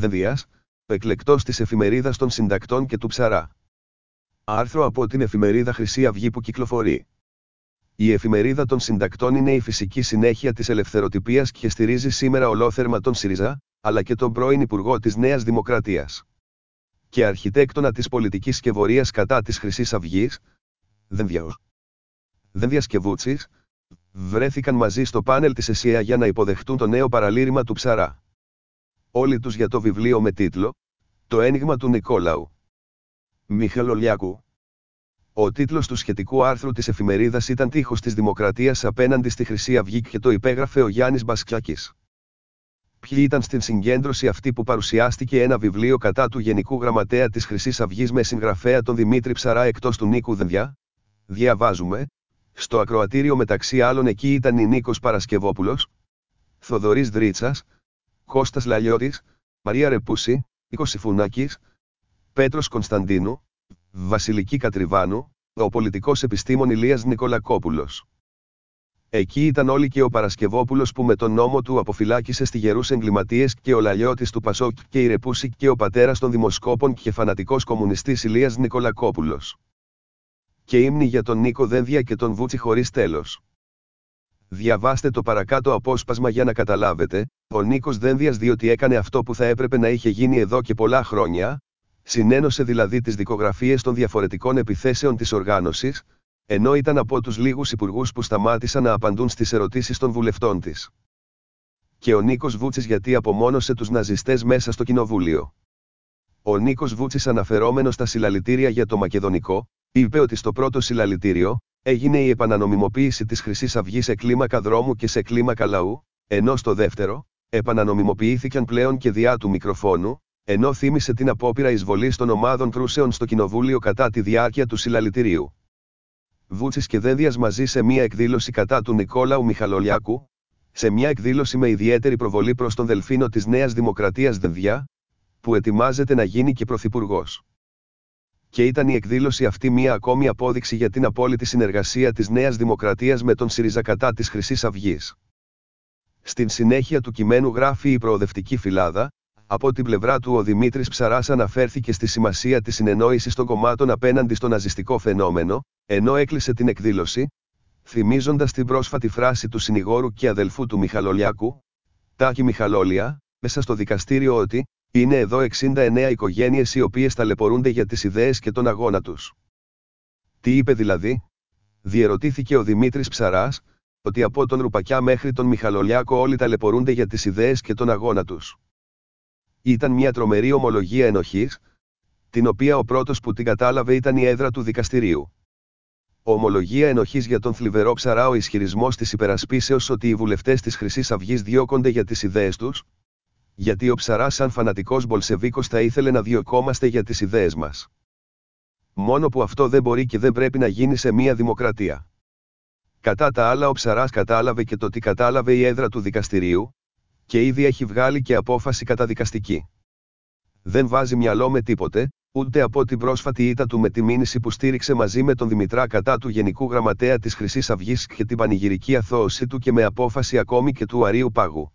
Δενδίας, εκλεκτός της εφημερίδας των συντακτών και του ψαρά. Άρθρο από την εφημερίδα Χρυσή Αυγή που κυκλοφορεί. Η εφημερίδα των συντακτών είναι η φυσική συνέχεια της ελευθεροτυπίας και στηρίζει σήμερα ολόθερμα τον ΣΥΡΙΖΑ, αλλά και τον πρώην Υπουργό της Νέας Δημοκρατίας. Και αρχιτέκτονα της πολιτικής σκευωρίας κατά της Χρυσής Αυγής, Δενδιαός. Δένδιας και Βούτσης, βρέθηκαν μαζί στο πάνελ της ΕΣΥΑ για να υποδεχτούν το νέο παραλήρημα του Ψαρά. Όλοι τους για το βιβλίο με τίτλο «Το ένιγμα του Νικόλαου». Μιχαλολιάκου. Ο τίτλος του σχετικού άρθρου της εφημερίδας ήταν «Τείχος της Δημοκρατίας απέναντι στη Χρυσή Αυγή» και το υπέγραφε ο Γιάννης Μπασκιάκης. Ποιοι ήταν στην συγκέντρωση αυτή που παρουσιάστηκε ένα βιβλίο κατά του Γενικού Γραμματέα της Χρυσής Αυγής με συγγραφέα τον Δημήτρη Ψαρά εκτός του Νίκου Δενδιά; Διαβάζουμε. Στο ακροατήριο μεταξύ άλλων εκεί ήταν η Νίκος Παρασκευόπουλος, Θοδωρής Δρίτσας, Κώστας Λαλιώτης, Μαρία Ρεπούση, Νίκος Σιφουνάκης, Πέτρος Κωνσταντίνου, Βασιλική Κατριβάνου, ο πολιτικός επιστήμον Ηλίας Νικολακόπουλος. Εκεί ήταν όλοι και ο Παρασκευόπουλος που με τον νόμο του αποφυλάκησε στη γερούς εγκληματίες και ο Λαλιώτης του Πασόκ και η Ρεπούση και ο πατέρας των δημοσκόπων και φανατικός κομμουνιστής Ηλίας Νικολακόπουλος. Και ύμνη για τον Νίκο Δένδια και τον Βούτσι χωρίς τέλος. Διαβάστε το παρακάτω απόσπασμα για να καταλάβετε, ο Νίκος Δένδιας διότι έκανε αυτό που θα έπρεπε να είχε γίνει εδώ και πολλά χρόνια, συνένωσε δηλαδή τις δικογραφίες των διαφορετικών επιθέσεων της οργάνωσης, ενώ ήταν από τους λίγους υπουργούς που σταμάτησαν να απαντούν στις ερωτήσεις των βουλευτών της. Και ο Νίκος Βούτσης γιατί απομόνωσε τους ναζιστές μέσα στο κοινοβούλιο. Ο Νίκος Βούτσης αναφερόμενος στα συλλαλητήρια για το Μακεδονικό, είπε ότι στο πρώτο συλλαλητήριο, έγινε η επανανομιμοποίηση της χρυσής Αυγής σε κλίμακα δρόμου και σε κλίμακα λαού, ενώ στο δεύτερο, επανανομιμοποιήθηκαν πλέον και διά του μικροφόνου, ενώ θύμισε την απόπειρα εισβολής των ομάδων κρούσεων στο κοινοβούλιο κατά τη διάρκεια του συλλαλητηρίου. Βούτσης και Δένδιας μαζί σε μια εκδήλωση κατά του Νικόλαου Μιχαλολιάκου, σε μια εκδήλωση με ιδιαίτερη προβολή προς τον Δελφίνο της Νέας Δημοκρατίας Δενδιά, που ετοιμάζεται να γίνει και πρωθυπουργός. Και ήταν η εκδήλωση αυτή μια ακόμη απόδειξη για την απόλυτη συνεργασία της Νέας Δημοκρατίας με τον ΣΥΡΙΖΑ κατά της χρυσής αυγής. Στην συνέχεια του κειμένου γράφει η προοδευτική φυλάδα, από την πλευρά του ο Δημήτρης Ψαράς αναφέρθηκε στη σημασία της συνεννόησης των κομμάτων απέναντι στο ναζιστικό φαινόμενο, ενώ έκλεισε την εκδήλωση, θυμίζοντας την πρόσφατη φράση του συνηγόρου και αδελφού του Μιχαλολιάκου, Τάκη Μιχαλόλια, μέσα στο δικαστήριο ότι, είναι εδώ 69 οικογένειες οι οποίες ταλαιπωρούνται για τις ιδέες και τον αγώνα τους. Τι είπε δηλαδή; Διερωτήθηκε ο Δημήτρης Ψαράς, ότι από τον Ρουπακιά μέχρι τον Μιχαλολιάκο όλοι ταλαιπωρούνται για τις ιδέες και τον αγώνα τους. Ήταν μια τρομερή ομολογία ενοχής, την οποία ο πρώτος που την κατάλαβε ήταν η έδρα του δικαστηρίου. Ομολογία ενοχής για τον θλιβερό ψαρά ο ισχυρισμός της υπερασπίσεως ότι οι βουλευτές της Χρυσής Αυγής διώκονται για τις ιδέες τους, γιατί ο ψαράς σαν φανατικός Μπολσεβίκος θα ήθελε να διωκόμαστε για τις ιδέες μας. Μόνο που αυτό δεν μπορεί και δεν πρέπει να γίνει σε μια δημοκρατία. Κατά τα άλλα ο ψαράς κατάλαβε και το τι κατάλαβε η έδρα του δικαστηρίου, και ήδη έχει βγάλει και απόφαση καταδικαστική. Δεν βάζει μυαλό με τίποτε, ούτε από την πρόσφατη ήττα του με τη μήνυση που στήριξε μαζί με τον Δημητρά κατά του Γενικού Γραμματέα της Χρυσής Αυγής και την πανηγυρική αθώωση του και με απόφαση ακόμη και του Αρίου Πάγου.